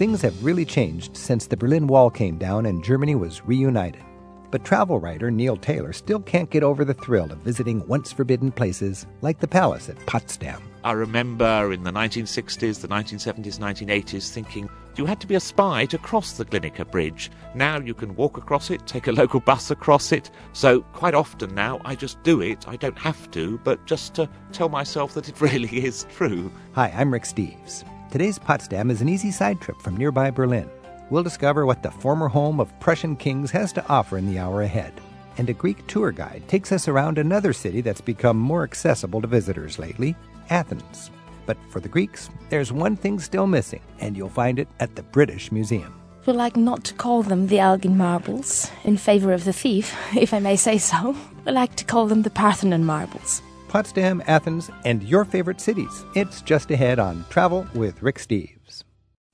things have really changed since the Berlin Wall came down and Germany was reunited. But travel writer Neil Taylor still can't get over the thrill of visiting once forbidden places like the palace at Potsdam. I remember in the 1960s, the 1970s, 1980s thinking you had to be a spy to cross the Glienicke Bridge. Now you can walk across it, take a local bus across it. So quite often now I just do it. I don't have to, but just to tell myself that it really is true. Hi, I'm Rick Steves. Today's Potsdam is an easy side trip from nearby Berlin. We'll discover what the former home of Prussian kings has to offer in the hour ahead. And a Greek tour guide takes us around another city that's become more accessible to visitors lately Athens. But for the Greeks, there's one thing still missing, and you'll find it at the British Museum. We like not to call them the Elgin marbles, in favor of the thief, if I may say so. We like to call them the Parthenon marbles. Potsdam, Athens, and your favorite cities. It's just ahead on Travel with Rick Steves.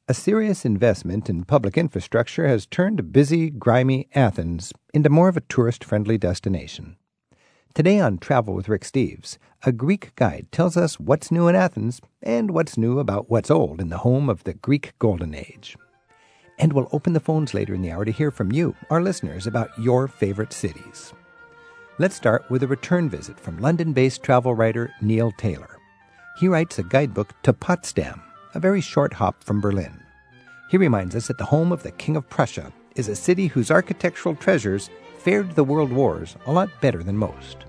A serious investment in public infrastructure has turned busy, grimy Athens into more of a tourist friendly destination. Today on Travel with Rick Steves, a Greek guide tells us what's new in Athens and what's new about what's old in the home of the Greek Golden Age. And we'll open the phones later in the hour to hear from you, our listeners, about your favorite cities. Let's start with a return visit from London based travel writer Neil Taylor. He writes a guidebook to Potsdam, a very short hop from Berlin. He reminds us that the home of the King of Prussia is a city whose architectural treasures fared the world wars a lot better than most.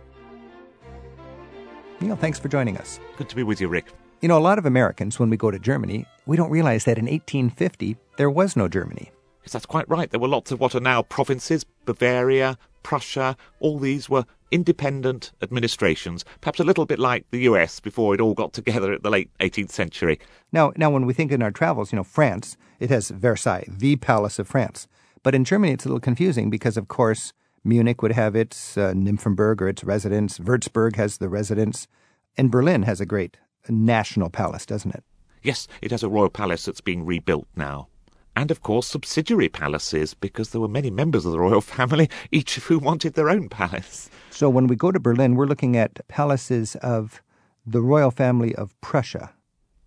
Neil, thanks for joining us. Good to be with you, Rick. You know, a lot of Americans, when we go to Germany, we don't realize that in 1850 there was no Germany. Yes, that's quite right. There were lots of what are now provinces Bavaria, Prussia, all these were independent administrations, perhaps a little bit like the US before it all got together at the late 18th century. Now, now when we think in our travels, you know, France, it has Versailles, the palace of France. But in Germany, it's a little confusing because, of course, Munich would have its uh, Nymphenburg or its residence. Würzburg has the residence. And Berlin has a great national palace, doesn't it? Yes, it has a royal palace that's being rebuilt now. And of course, subsidiary palaces, because there were many members of the royal family, each of whom wanted their own palace. So when we go to Berlin, we're looking at palaces of the royal family of Prussia.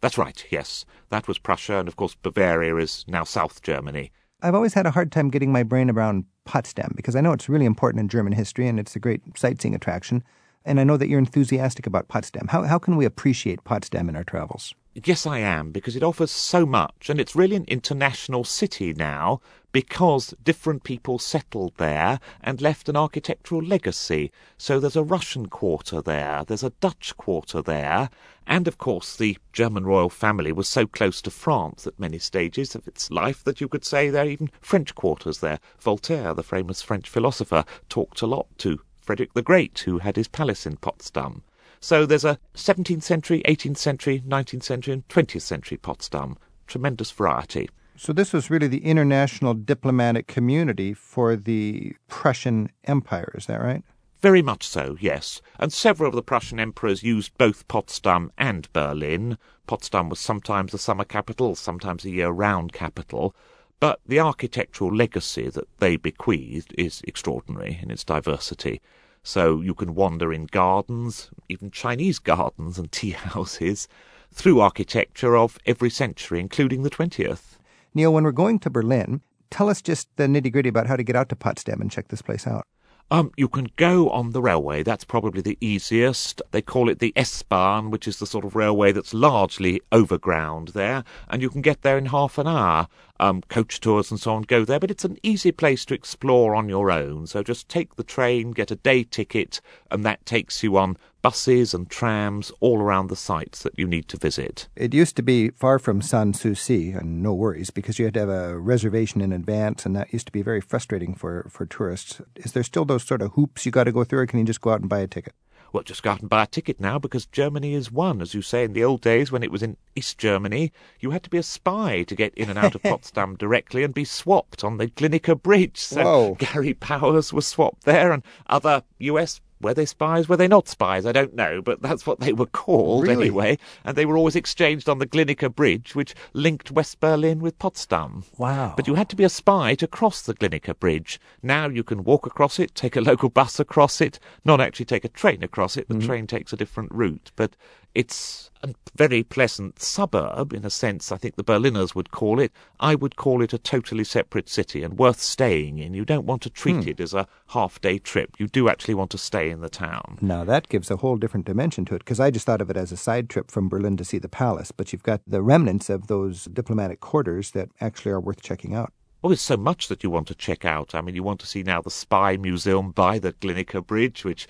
That's right, yes. That was Prussia, and of course, Bavaria is now South Germany. I've always had a hard time getting my brain around Potsdam because I know it's really important in German history and it's a great sightseeing attraction. And I know that you're enthusiastic about Potsdam. How, how can we appreciate Potsdam in our travels? Yes, I am, because it offers so much, and it's really an international city now because different people settled there and left an architectural legacy. So there's a Russian quarter there, there's a Dutch quarter there, and of course the German royal family was so close to France at many stages of its life that you could say there are even French quarters there. Voltaire, the famous French philosopher, talked a lot to Frederick the Great, who had his palace in Potsdam. So there's a 17th century, 18th century, 19th century, and 20th century Potsdam. Tremendous variety. So this was really the international diplomatic community for the Prussian Empire, is that right? Very much so, yes. And several of the Prussian emperors used both Potsdam and Berlin. Potsdam was sometimes the summer capital, sometimes a year round capital. But the architectural legacy that they bequeathed is extraordinary in its diversity. So you can wander in gardens, even Chinese gardens and tea houses, through architecture of every century, including the 20th. Neil, when we're going to Berlin, tell us just the nitty gritty about how to get out to Potsdam and check this place out. Um, you can go on the railway. That's probably the easiest. They call it the S-Bahn, which is the sort of railway that's largely overground there, and you can get there in half an hour. Um, coach tours and so on go there, but it's an easy place to explore on your own. So just take the train, get a day ticket, and that takes you on buses and trams all around the sites that you need to visit. It used to be far from Sans Souci and no worries because you had to have a reservation in advance, and that used to be very frustrating for, for tourists. Is there still those sort of hoops you got to go through, or can you just go out and buy a ticket? Well, just go out and buy a ticket now because Germany is one. As you say, in the old days when it was in East Germany, you had to be a spy to get in and out of Potsdam directly and be swapped on the Glienicke Bridge. So Whoa. Gary Powers was swapped there and other US were they spies? Were they not spies? I don't know, but that's what they were called Really? anyway. And they were always exchanged on the Glienicke Bridge, which linked West Berlin with Potsdam. Wow. But you had to be a spy to cross the Glienicke Bridge. Now you can walk across it, take a local bus across it, not actually take a train across it. The mm-hmm. train takes a different route. But It's a very pleasant suburb, in a sense, I think the Berliners would call it. I would call it a totally separate city and worth staying in. You don't want to treat Hmm. it as a half day trip. You do actually want to stay in the town. Now that gives a whole different dimension to it because I just thought of it as a side trip from Berlin to see the palace, but you've got the remnants of those diplomatic quarters that actually are worth checking out. Oh, there's so much that you want to check out. I mean, you want to see now the Spy Museum by the Glienicke Bridge, which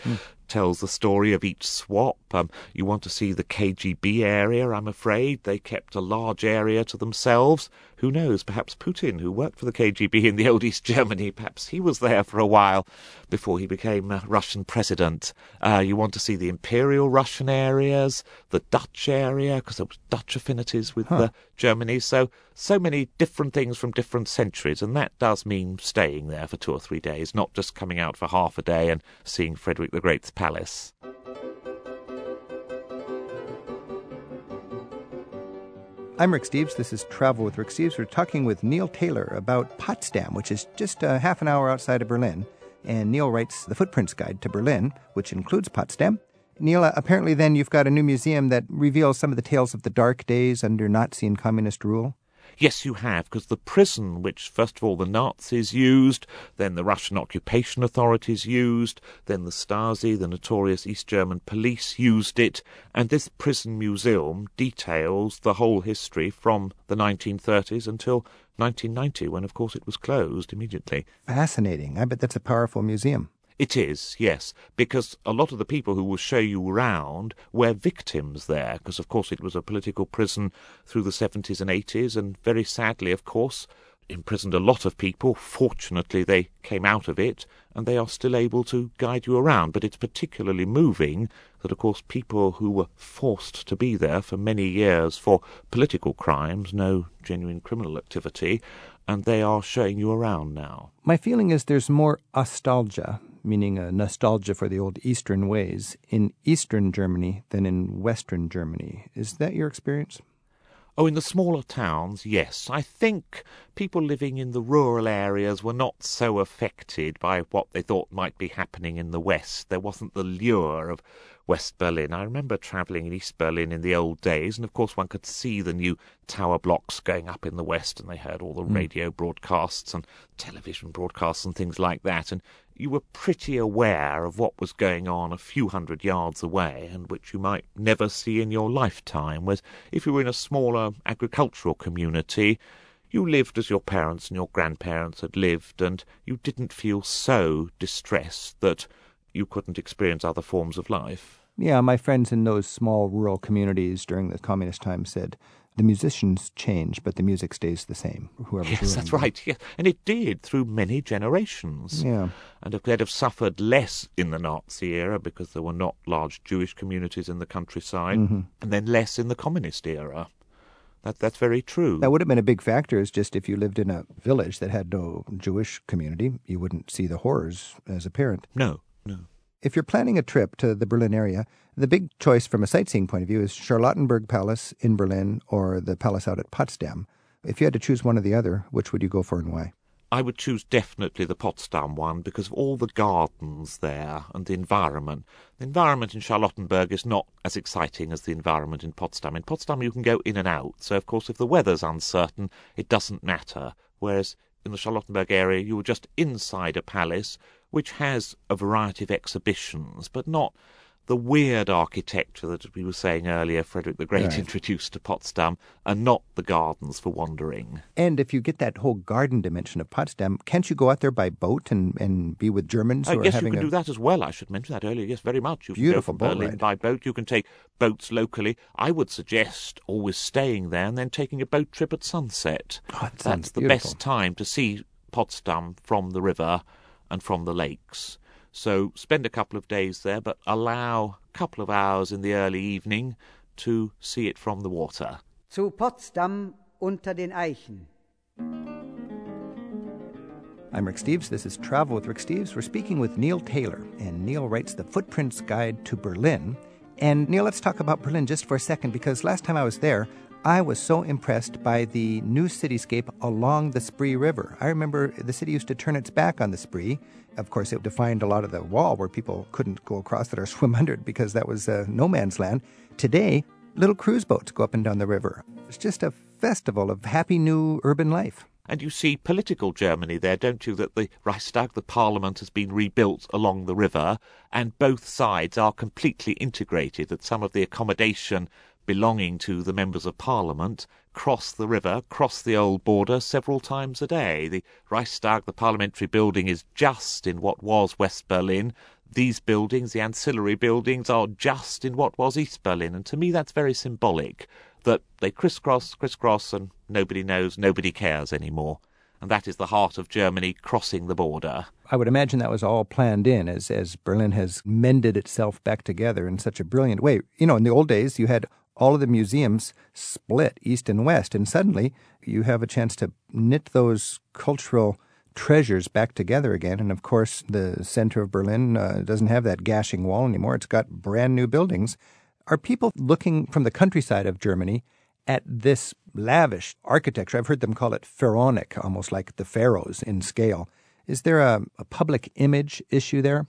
tells the story of each swap. Um, you want to see the KGB area, I'm afraid. They kept a large area to themselves. Who knows, perhaps Putin, who worked for the KGB in the old East Germany, perhaps he was there for a while before he became uh, Russian president. Uh, you want to see the Imperial Russian areas, the Dutch area, because there were Dutch affinities with uh, Germany. So, so many different things from different centuries, and that does mean staying there for two or three days, not just coming out for half a day and seeing Frederick the Great's palace. I'm Rick Steves. This is Travel with Rick Steves. We're talking with Neil Taylor about Potsdam, which is just a half an hour outside of Berlin. And Neil writes the Footprints Guide to Berlin, which includes Potsdam. Neil, uh, apparently then you've got a new museum that reveals some of the tales of the dark days under Nazi and communist rule. Yes, you have, because the prison, which first of all the Nazis used, then the Russian occupation authorities used, then the Stasi, the notorious East German police, used it, and this prison museum details the whole history from the 1930s until 1990, when of course it was closed immediately. Fascinating. I bet that's a powerful museum. It is, yes, because a lot of the people who will show you around were victims there, because of course it was a political prison through the 70s and 80s, and very sadly, of course, imprisoned a lot of people. Fortunately, they came out of it, and they are still able to guide you around. But it's particularly moving that, of course, people who were forced to be there for many years for political crimes, no genuine criminal activity, and they are showing you around now. My feeling is there's more nostalgia, meaning a nostalgia for the old Eastern ways, in Eastern Germany than in Western Germany. Is that your experience? Oh, in the smaller towns, yes. I think people living in the rural areas were not so affected by what they thought might be happening in the West. There wasn't the lure of West Berlin. I remember travelling in East Berlin in the old days, and of course one could see the new tower blocks going up in the West, and they heard all the hmm. radio broadcasts and television broadcasts and things like that, and you were pretty aware of what was going on a few hundred yards away and which you might never see in your lifetime. Whereas if you were in a smaller agricultural community, you lived as your parents and your grandparents had lived, and you didn't feel so distressed that you couldn't experience other forms of life. Yeah, my friends in those small rural communities during the communist time said the musicians change, but the music stays the same. Whoever's Yes, that's them. right. Yes. And it did through many generations. Yeah. And they'd have suffered less in the Nazi era because there were not large Jewish communities in the countryside, Mm-hmm. and then less in the communist era. That, that's very true. That would have been a big factor. Is just if you lived in a village that had no Jewish community, you wouldn't see the horrors as apparent. No, no. If you're planning a trip to the Berlin area, the big choice from a sightseeing point of view is Charlottenburg Palace in Berlin or the palace out at Potsdam. If you had to choose one or the other, which would you go for and why? I would choose definitely the Potsdam one because of all the gardens there and the environment. The environment in Charlottenburg is not as exciting as the environment in Potsdam. In Potsdam, you can go in and out, so of course, if the weather's uncertain, it doesn't matter. Whereas in the Charlottenburg area, you were just inside a palace which has a variety of exhibitions, but not the weird architecture that we were saying earlier Frederick the Great Right. introduced to Potsdam, and not the gardens for wandering. And if you get that whole garden dimension of Potsdam, can't you go out there by boat and, and be with Germans are yes, you can a do that as well. I should mention that earlier. Yes, very much. You Beautiful can go boat from Berlin ride. by boat. You can take boats locally. I would suggest always staying there and then taking a boat trip at sunset. Oh, that That's the beautiful. best time to see Potsdam from the river and from the lakes. So spend a couple of days there, but allow a couple of hours in the early evening to see it from the water. Zu Potsdam unter den Eichen. I'm Rick Steves. This is Travel with Rick Steves. We're speaking with Neil Taylor, and Neil writes the Footprints Guide to Berlin. And Neil, let's talk about Berlin just for a second because last time I was there, I was so impressed by the new cityscape along the Spree River. I remember the city used to turn its back on the Spree. Of course, it defined a lot of the wall where people couldn't go across it or swim under it because that was uh, no man's land. Today, little cruise boats go up and down the river. It's just a festival of happy new urban life. And you see political Germany there, don't you? That the Reichstag, the parliament, has been rebuilt along the river, and both sides are completely integrated. That some of the accommodation belonging to the members of parliament cross the river, cross the old border several times a day. The Reichstag, the parliamentary building, is just in what was West Berlin. These buildings, the ancillary buildings, are just in what was East Berlin. And to me, that's very symbolic that they crisscross, crisscross, and nobody knows, nobody cares anymore. And that is the heart of Germany crossing the border. I would imagine that was all planned in as, as Berlin has mended itself back together in such a brilliant way. You know, in the old days, you had all of the museums split east and west, and suddenly you have a chance to knit those cultural treasures back together again. And of course, the center of Berlin uh, doesn't have that gashing wall anymore. It's got brand new buildings. Are people looking from the countryside of Germany at this lavish architecture? I've heard them call it pharaonic, almost like the pharaohs in scale. Is there a, a public image issue there?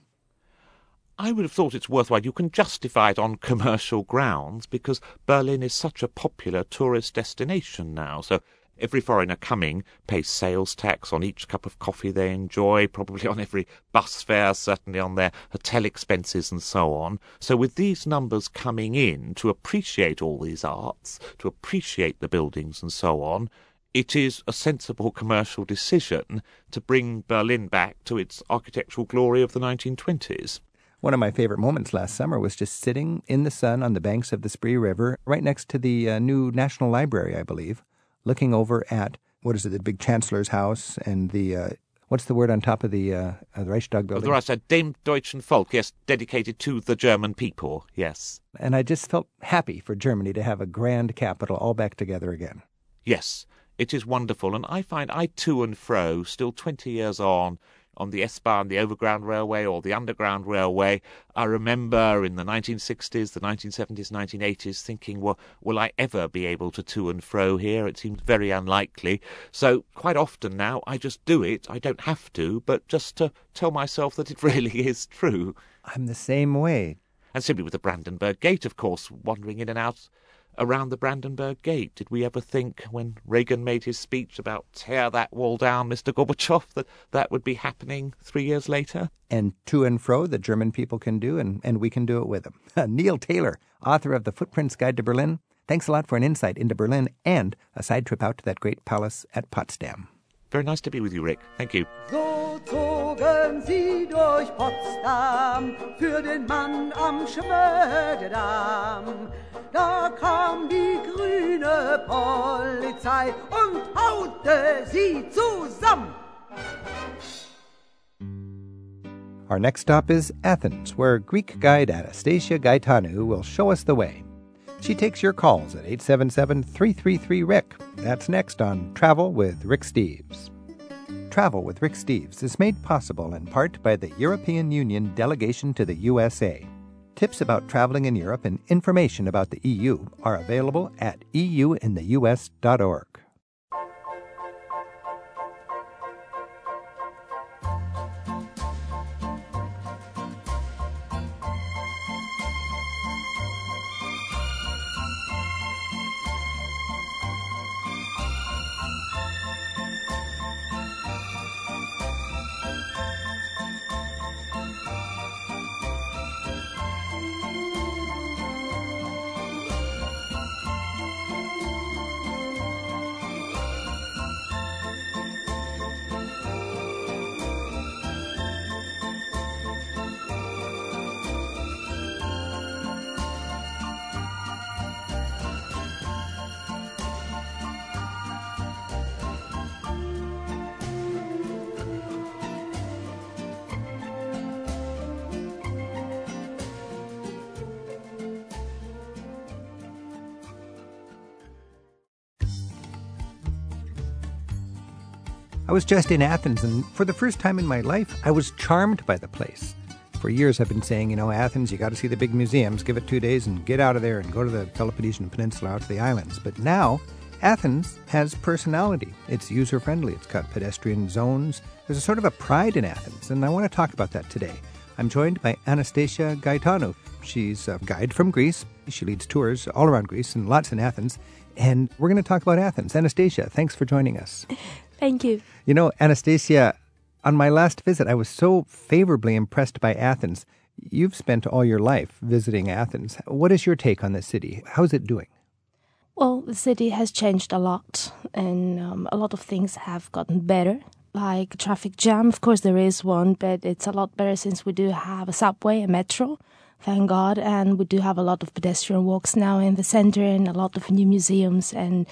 I would have thought it's worthwhile. You can justify it on commercial grounds because Berlin is such a popular tourist destination now. So Every foreigner coming pays sales tax on each cup of coffee they enjoy, probably on every bus fare, certainly on their hotel expenses and so on. So with these numbers coming in to appreciate all these arts, to appreciate the buildings and so on, it is a sensible commercial decision to bring Berlin back to its architectural glory of the 1920s. One of my favorite moments last summer was just sitting in the sun on the banks of the Spree River, right next to the uh, new National Library, I believe, looking over at what is it, the big chancellor's house and the uh, what's the word on top of the, uh, the Reichstag building? The Reichstag, Dem Deutschen Volk, yes, dedicated to the German people, yes. And I just felt happy for Germany to have a grand capital all back together again. Yes, it is wonderful, and I find I to and fro, still 20 years on, on the S-Bahn, the Overground Railway, or the Underground Railway. I remember in the 1960s, the 1970s, 1980s, thinking, well, will I ever be able to to and fro here? It seems very unlikely. So quite often now, I just do it. I don't have to, but just to tell myself that it really is true. I'm the same way. And simply with the Brandenburg Gate, of course, wandering in and out around the Brandenburg Gate. Did we ever think, when Reagan made his speech about tear that wall down, Mr. Gorbachev, that that would be happening three years later? And to and fro, the German people can do, and, and we can do it with them. Neil Taylor, author of The Footprints Guide to Berlin, thanks a lot for an insight into Berlin and a side trip out to that great palace at Potsdam. Very nice to be with you, Rick. Thank you. So zogen sie durch Potsdam für den Mann am Schmögedamm. Da kam die grüne Polizei und haute sie zusammen. Our next stop is Athens, where Greek guide Anastasia Gaetanou will show us the way. She takes your calls at 877 333 Rick. That's next on Travel with Rick Steves. Travel with Rick Steves is made possible in part by the European Union delegation to the USA. Tips about traveling in Europe and information about the EU are available at euintheus.org. I was just in Athens, and for the first time in my life, I was charmed by the place. For years, I've been saying, you know, Athens, you got to see the big museums, give it two days and get out of there and go to the Peloponnesian Peninsula out to the islands. But now, Athens has personality. It's user friendly, it's got pedestrian zones. There's a sort of a pride in Athens, and I want to talk about that today. I'm joined by Anastasia Gaetanou. She's a guide from Greece. She leads tours all around Greece and lots in Athens. And we're going to talk about Athens. Anastasia, thanks for joining us. Thank you. You know, Anastasia, on my last visit, I was so favorably impressed by Athens. You've spent all your life visiting Athens. What is your take on the city? How's it doing? Well, the city has changed a lot, and um, a lot of things have gotten better. Like traffic jam, of course, there is one, but it's a lot better since we do have a subway, a metro, thank God, and we do have a lot of pedestrian walks now in the center, and a lot of new museums and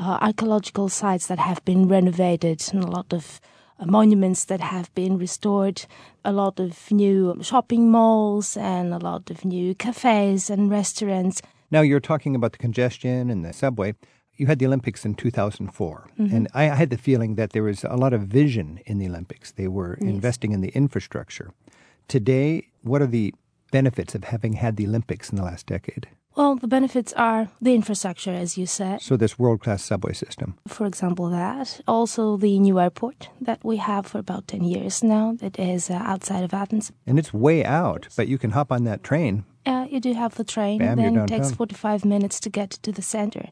uh, archaeological sites that have been renovated, and a lot of uh, monuments that have been restored, a lot of new shopping malls, and a lot of new cafes and restaurants. Now, you're talking about the congestion and the subway. You had the Olympics in 2004, Mm-hmm. and I, I had the feeling that there was a lot of vision in the Olympics. They were investing in the infrastructure. Today, what are the benefits of having had the Olympics in the last decade? Well, the benefits are the infrastructure, as you said. So, this world class subway system. For example, that. Also, the new airport that we have for about 10 years now, that is uh, outside of Athens. And it's way out, but you can hop on that train. Uh, you do have the train, Bam, then it takes 45 minutes to get to the center.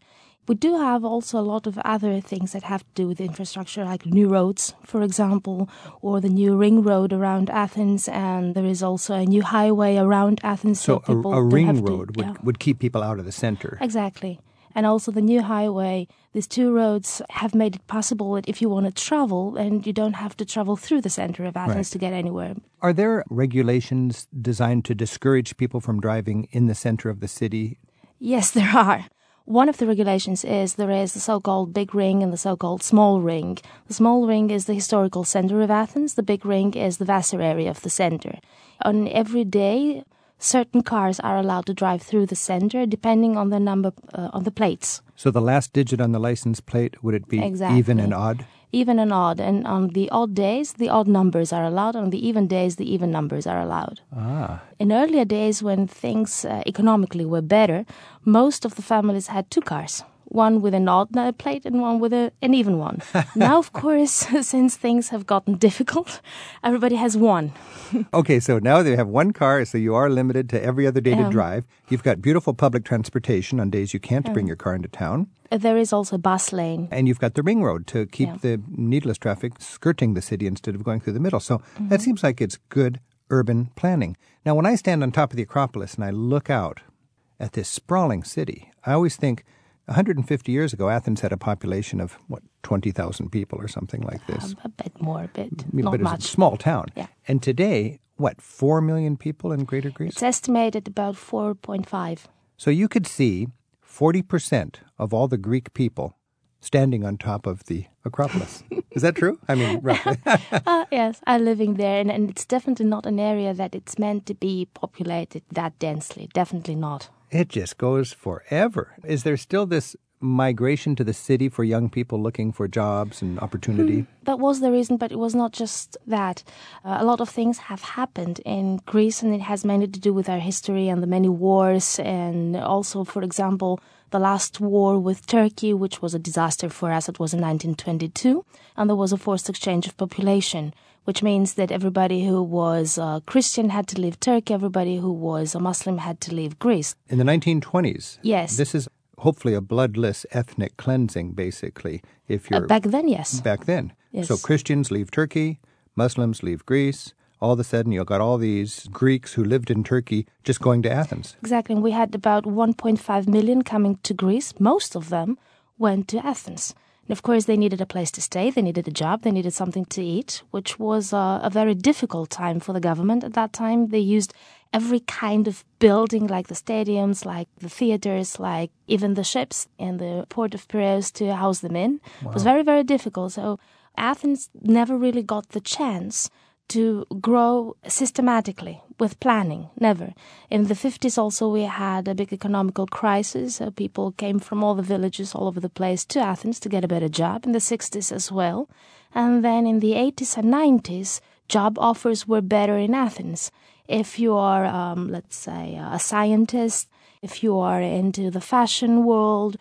We do have also a lot of other things that have to do with infrastructure, like new roads, for example, or the new ring road around Athens, and there is also a new highway around Athens. So, a, a ring have to- road would, yeah. would keep people out of the center. Exactly. And also the new highway, these two roads have made it possible that if you want to travel and you don't have to travel through the center of Athens Right. to get anywhere. Are there regulations designed to discourage people from driving in the center of the city? Yes, there are. One of the regulations is there is the so-called big ring and the so-called small ring. The small ring is the historical center of Athens. The big ring is the Vassar area of the center. On every day, certain cars are allowed to drive through the center depending on the number uh, on the plates. So, the last digit on the license plate, would it be Exactly. even and odd? Even and odd. And on the odd days, the odd numbers are allowed. On the even days, the even numbers are allowed. Ah. In earlier days, when things uh, economically were better, most of the families had two cars. One with an odd plate and one with a, an even one. now, of course, since things have gotten difficult, everybody has one. Okay, so now they have one car, so you are limited to every other day to Um, drive. You've got beautiful public transportation on days you can't bring your car into town. Uh, There is also a bus lane. And you've got the ring road to keep Yeah. the needless traffic skirting the city instead of going through the middle. So Mm-hmm. that seems like it's good urban planning. Now, when I stand on top of the Acropolis and I look out at this sprawling city, I always think 150 years ago, Athens had a population of, what, 20,000 people or something like this. Um, a bit more, a bit, I mean, not much. a small town. Yeah. And today, what, 4 million people in Greater Greece? It's estimated about 4.5. So you could see 40% of all the Greek people standing on top of the Acropolis. Is that true? I mean, roughly. Uh, yes, I'm living there, and, and it's definitely not an area that it's meant to be populated that densely. Definitely not. It just goes forever. Is there still this migration to the city for young people looking for jobs and opportunity? That was the reason, but it was not just that. Uh, a lot of things have happened in Greece, and it has mainly to do with our history and the many wars, and also, for example, the last war with Turkey, which was a disaster for us. It was in 1922, and there was a forced exchange of population. Which means that everybody who was a Christian had to leave Turkey, everybody who was a Muslim had to leave Greece. In the 1920s, Yes. this is hopefully a bloodless ethnic cleansing, basically, if Uh, you're back then, yes. back then. Yes. So Christians leave Turkey, Muslims leave Greece. All of a sudden, you've got all these Greeks who lived in Turkey just going to Athens. Exactly. And we had about 1.5 million coming to Greece. Most of them went to Athens. And of course, they needed a place to stay, they needed a job, they needed something to eat, which was uh, a very difficult time for the government at that time. They used every kind of building, like the stadiums, like the theaters, like even the ships in the port of Piraeus to house them in. It was very, very difficult. So Athens never really got the chance to grow systematically with planning. Never. In the 50s, also, we had a big economical crisis. So people came from all the villages all over the place to Athens to get a better job. In the 60s as well. And then in the 80s and 90s, job offers were better in Athens. If you are, um, let's say, a scientist, if you are into the fashion world,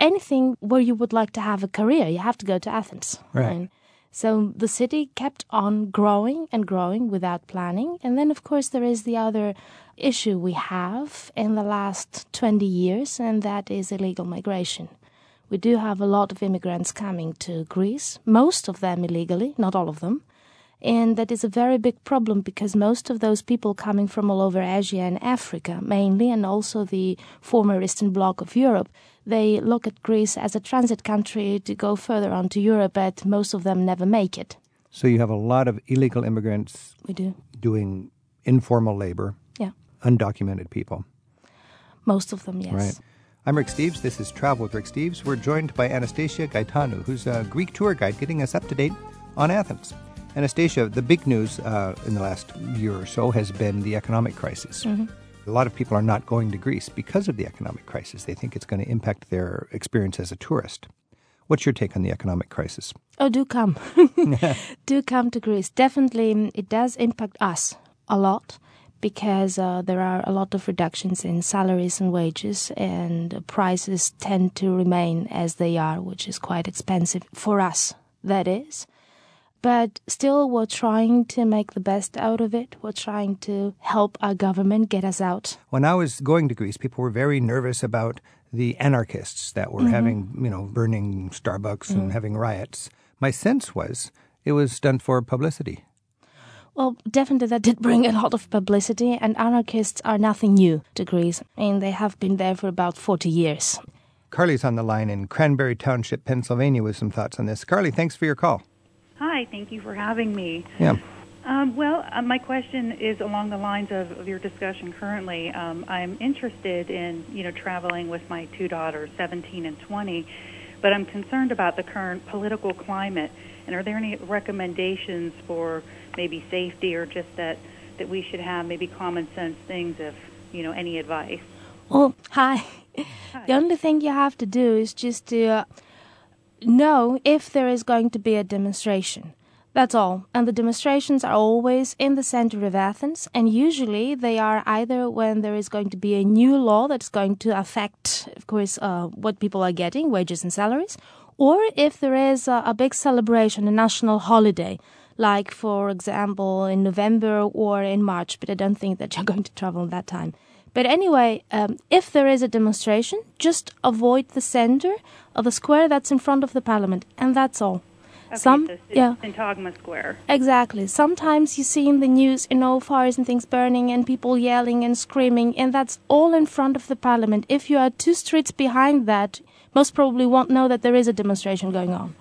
anything where you would like to have a career, you have to go to Athens. Right. So the city kept on growing and growing without planning. And then, of course, there is the other issue we have in the last 20 years, and that is illegal migration. We do have a lot of immigrants coming to Greece, most of them illegally, not all of them. And that is a very big problem because most of those people coming from all over Asia and Africa, mainly, and also the former Eastern Bloc of Europe, they look at Greece as a transit country to go further on to Europe, but most of them never make it. So you have a lot of illegal immigrants We do. doing informal labor, Yeah. undocumented people. Most of them, yes. Right. I'm Rick Steves. This is Travel with Rick Steves. We're joined by Anastasia Gaetanou, who's a Greek tour guide getting us up to date on Athens. Anastasia, the big news uh, in the last year or so has been the economic crisis. A lot of people are not going to Greece because of the economic crisis. They think it's going to impact their experience as a tourist. What's your take on the economic crisis? Oh, do come. do come to Greece. Definitely, it does impact us a lot because uh, there are a lot of reductions in salaries and wages, and prices tend to remain as they are, which is quite expensive for us, that is. But still, we're trying to make the best out of it. We're trying to help our government get us out. When I was going to Greece, people were very nervous about the anarchists that were mm-hmm. having, you know, burning Starbucks and mm. having riots. My sense was it was done for publicity. Well, definitely that did bring a lot of publicity, and anarchists are nothing new to Greece. I mean, they have been there for about 40 years. Carly's on the line in Cranberry Township, Pennsylvania, with some thoughts on this. Carly, thanks for your call. Hi, thank you for having me. Yeah. Um, well, uh, my question is along the lines of, of your discussion currently. Um, I'm interested in, you know, traveling with my two daughters, 17 and 20, but I'm concerned about the current political climate. And are there any recommendations for maybe safety or just that that we should have maybe common sense things? If you know, any advice? Oh, hi. The only thing you have to do is just to uh, know if there is going to be a demonstration. That's all. And the demonstrations are always in the center of Athens, and usually they are either when there is going to be a new law that's going to affect, of course, uh, what people are getting, wages and salaries, or if there is a, a big celebration, a national holiday, like, for example, in November or in March, but I don't think that you're going to travel that time. But anyway, um, if there is a demonstration, just avoid the center of the square that's in front of the parliament, and that's all. Okay, Some, so yeah, Syntagma Square. exactly. Sometimes you see in the news, you know, fires and things burning and people yelling and screaming, and that's all in front of the parliament. If you are two streets behind that, most probably won't know that there is a demonstration going on.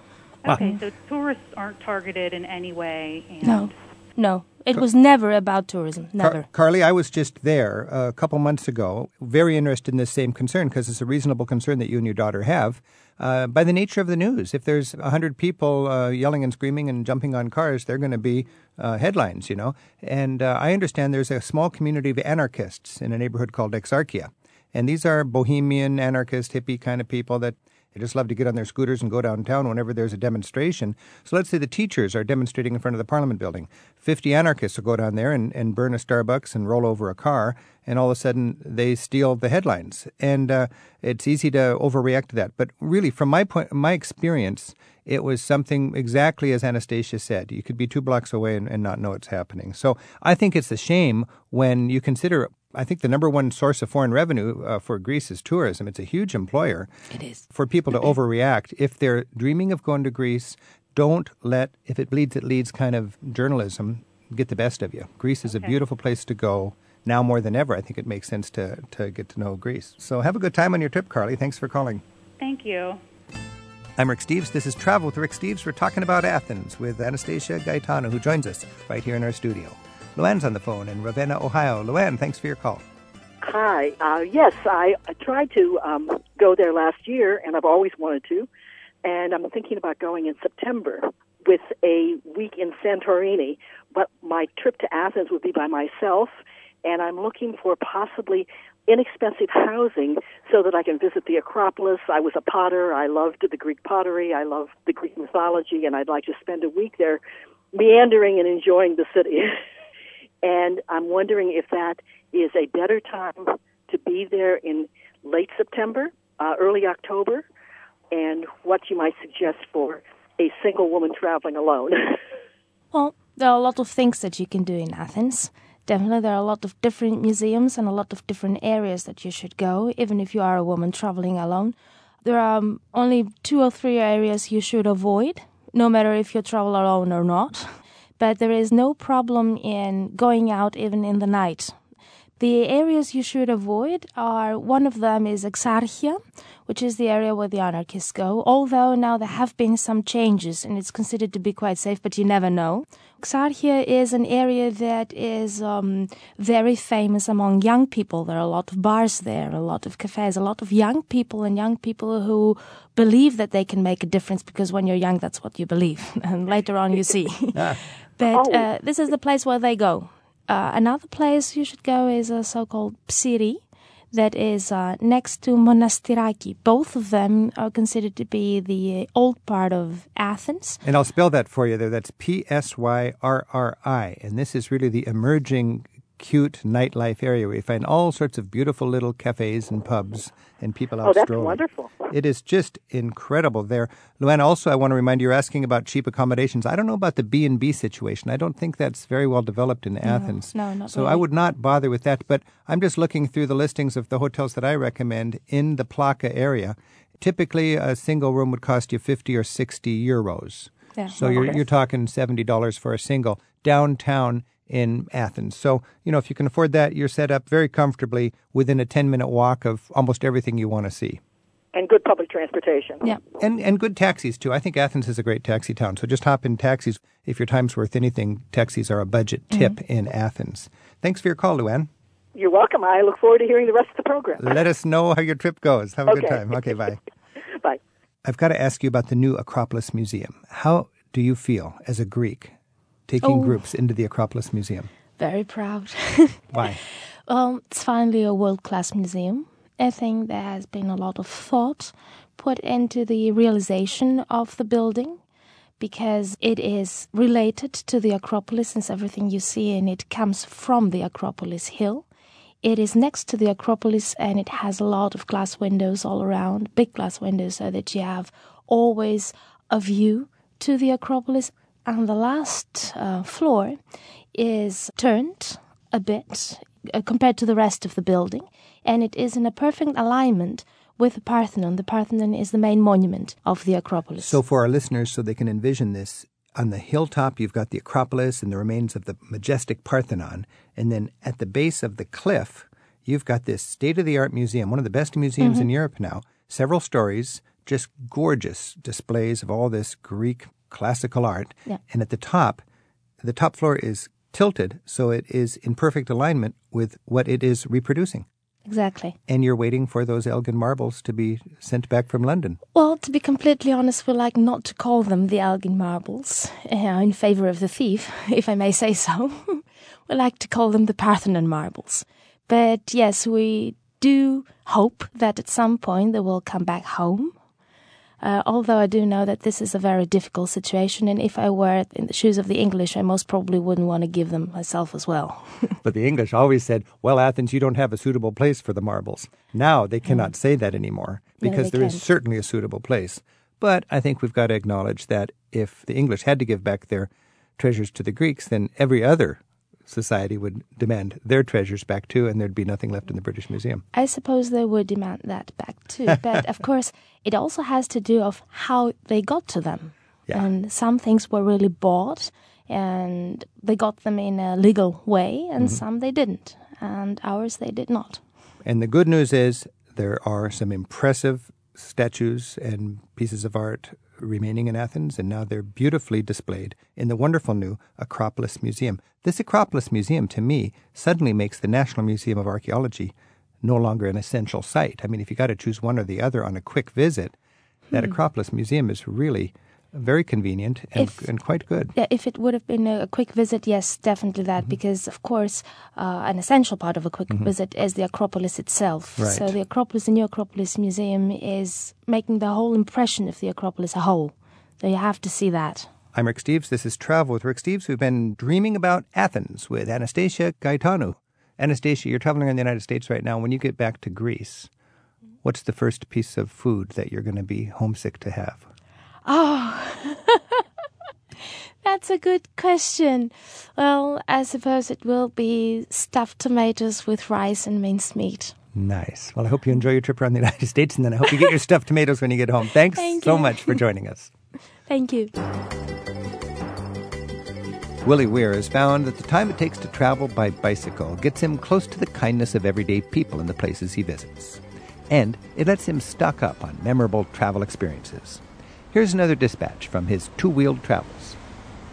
Okay, so tourists aren't targeted in any way. And No, no. It was never about tourism. Car- Never. Carly, I was just there a couple months ago, very interested in this same concern because it's a reasonable concern that you and your daughter have. Uh, by the nature of the news, if there's 100 people uh, yelling and screaming and jumping on cars, they're going to be uh, headlines, you know. And uh, I understand there's a small community of anarchists in a neighborhood called Exarchia. And these are bohemian, anarchist, hippie kind of people that they just love to get on their scooters and go downtown whenever there's a demonstration. So let's say the teachers are demonstrating in front of the Parliament building. 50 anarchists will go down there and, and burn a Starbucks and roll over a car, and all of a sudden they steal the headlines. And uh, it's easy to overreact to that. But really, from my point, my experience, it was something exactly as Anastasia said. You could be two blocks away and, and not know it's happening. So I think it's a shame when you consider I think the number one source of foreign revenue uh, for Greece is tourism. It's a huge employer. It is. For people to overreact, if they're dreaming of going to Greece, don't let, if it bleeds, it leads kind of journalism get the best of you. Greece is a beautiful place to go. Now more than ever, I think it makes sense to, to get to know Greece. So have a good time on your trip, Carly. Thanks for calling. Thank you. I'm Rick Steves. This is Travel with Rick Steves. We're talking about Athens with Anastasia Gaetano, who joins us right here in our studio. Luann's on the phone in Ravenna, Ohio. Luann, thanks for your call. Hi. Uh, yes, I, I tried to um, go there last year, and I've always wanted to. And I'm thinking about going in September with a week in Santorini. But my trip to Athens would be by myself, and I'm looking for possibly inexpensive housing so that I can visit the Acropolis. I was a potter. I loved the Greek pottery. I loved the Greek mythology, and I'd like to spend a week there meandering and enjoying the city. and I'm wondering if that is a better time to be there in late September, uh, early October, and what you might suggest for a single woman traveling alone. Well, there are a lot of things that you can do in Athens. Definitely, there are a lot of different museums and a lot of different areas that you should go, even if you are a woman traveling alone. There are um, only two or three areas you should avoid, no matter if you travel alone or not. But there is no problem in going out even in the night. The areas you should avoid are one of them is Exarchia, which is the area where the anarchists go. Although now there have been some changes and it's considered to be quite safe, but you never know. Exarchia is an area that is um, very famous among young people. There are a lot of bars there, a lot of cafes, a lot of young people and young people who believe that they can make a difference because when you're young, that's what you believe, and later on you see. but uh, this is the place where they go. Uh, another place you should go is a so-called Psyrri that is uh, next to Monastiraki. Both of them are considered to be the old part of Athens. And I'll spell that for you there. That's P S Y R R I. And this is really the emerging cute nightlife area where you find all sorts of beautiful little cafes and pubs and people oh, out oh, that's strolling. wonderful. It is just incredible there. Luann, also I want to remind you, you're asking about cheap accommodations. I don't know about the B&B situation. I don't think that's very well developed in Athens. no, not So I would not bother with that, but I'm just looking through the listings of the hotels that I recommend in the Plaka area. Typically, a single room would cost you 50 or 60 euros. Yeah. So you're, you're talking $70 for a single downtown in Athens. So, you know, if you can afford that, you're set up very comfortably within a 10 minute walk of almost everything you want to see. And good public transportation. Yeah. And and good taxis too. I think Athens is a great taxi town. So just hop in taxis. If your time's worth anything, taxis are a budget mm-hmm. tip in Athens. Thanks for your call, Luann. You're welcome. I look forward to hearing the rest of the program. Let us know how your trip goes. Have a good time. Okay, bye. Bye. I've got to ask you about the new Acropolis Museum. How do you feel as a Greek taking Oh. groups into the Acropolis Museum? Very proud. Why? Well, it's finally a world class museum. I think there has been a lot of thought put into the realization of the building because it is related to the Acropolis, since everything you see in it comes from the Acropolis Hill. It is next to the Acropolis and it has a lot of glass windows all around, big glass windows, so that you have always a view to the Acropolis. And the last uh, floor is turned a bit uh, compared to the rest of the building, and it is in a perfect alignment with the Parthenon. The Parthenon is the main monument of the Acropolis. So, for our listeners, so they can envision this, on the hilltop, you've got the Acropolis and the remains of the majestic Parthenon. And then at the base of the cliff, you've got this state of the art museum, one of the best museums in Europe now. Several stories, just gorgeous displays of all this Greek classical art. Yeah. And at the top, the top floor is tilted so it is in perfect alignment with what it is reproducing. exactly. And you're waiting for those Elgin marbles to be sent back from London. Well, to be completely honest, we like not to call them the Elgin marbles uh, in favor of the thief, if I may say so. we like to call them the Parthenon marbles. But yes, we do hope that at some point they will come back home. Uh, although I do know that this is a very difficult situation, and if I were in the shoes of the English, I most probably wouldn't want to give them myself as well. But the English always said, well, Athens, you don't have a suitable place for the marbles. Now they cannot say that anymore No, because they there is can't. certainly a suitable place. But I think we've got to acknowledge that if the English had to give back their treasures to the Greeks, then every other society would demand their treasures back too, and there'd be nothing left in the British Museum. I suppose they would demand that back too. But of course, it also has to do of how they got to them. Yeah. And some things were really bought, and they got them in a legal way, and mm-hmm. some they didn't, and ours they did not. And the good news is there are some impressive statues and pieces of art remaining in Athens, and now they're beautifully displayed in the wonderful new Acropolis Museum. This Acropolis Museum, to me, suddenly makes the National Museum of Archaeology no longer an essential site. I mean, if you got to choose one or the other on a quick visit, that hmm. Acropolis Museum is really very convenient and, If- and quite good. Yeah, if it would have been a, quick visit, yes, definitely that, Mm-hmm. because of course, uh, an essential part of a quick visit is the Acropolis itself. Right. So the Acropolis, the new Acropolis Museum, is making the whole impression of the Acropolis a whole. So you have to see that. I'm Rick Steves. This is Travel with Rick Steves. We've been dreaming about Athens with Anastasia Gaetanou. Anastasia, you're traveling in the United States right now. When you get back to Greece, what's the first piece of food that you're going to be homesick to have? Oh, that's a good question. Well, I suppose it will be stuffed tomatoes with rice and minced meat. Nice. Well, I hope you enjoy your trip around the United States, and then I hope you get your stuffed tomatoes when you get home. Thanks Thank so much for joining us. Thank you. Willie Weir has found that the time it takes to travel by bicycle gets him close to the kindness of everyday people in the places he visits. And it lets him stock up on memorable travel experiences. Here's another dispatch from his two wheeled travels.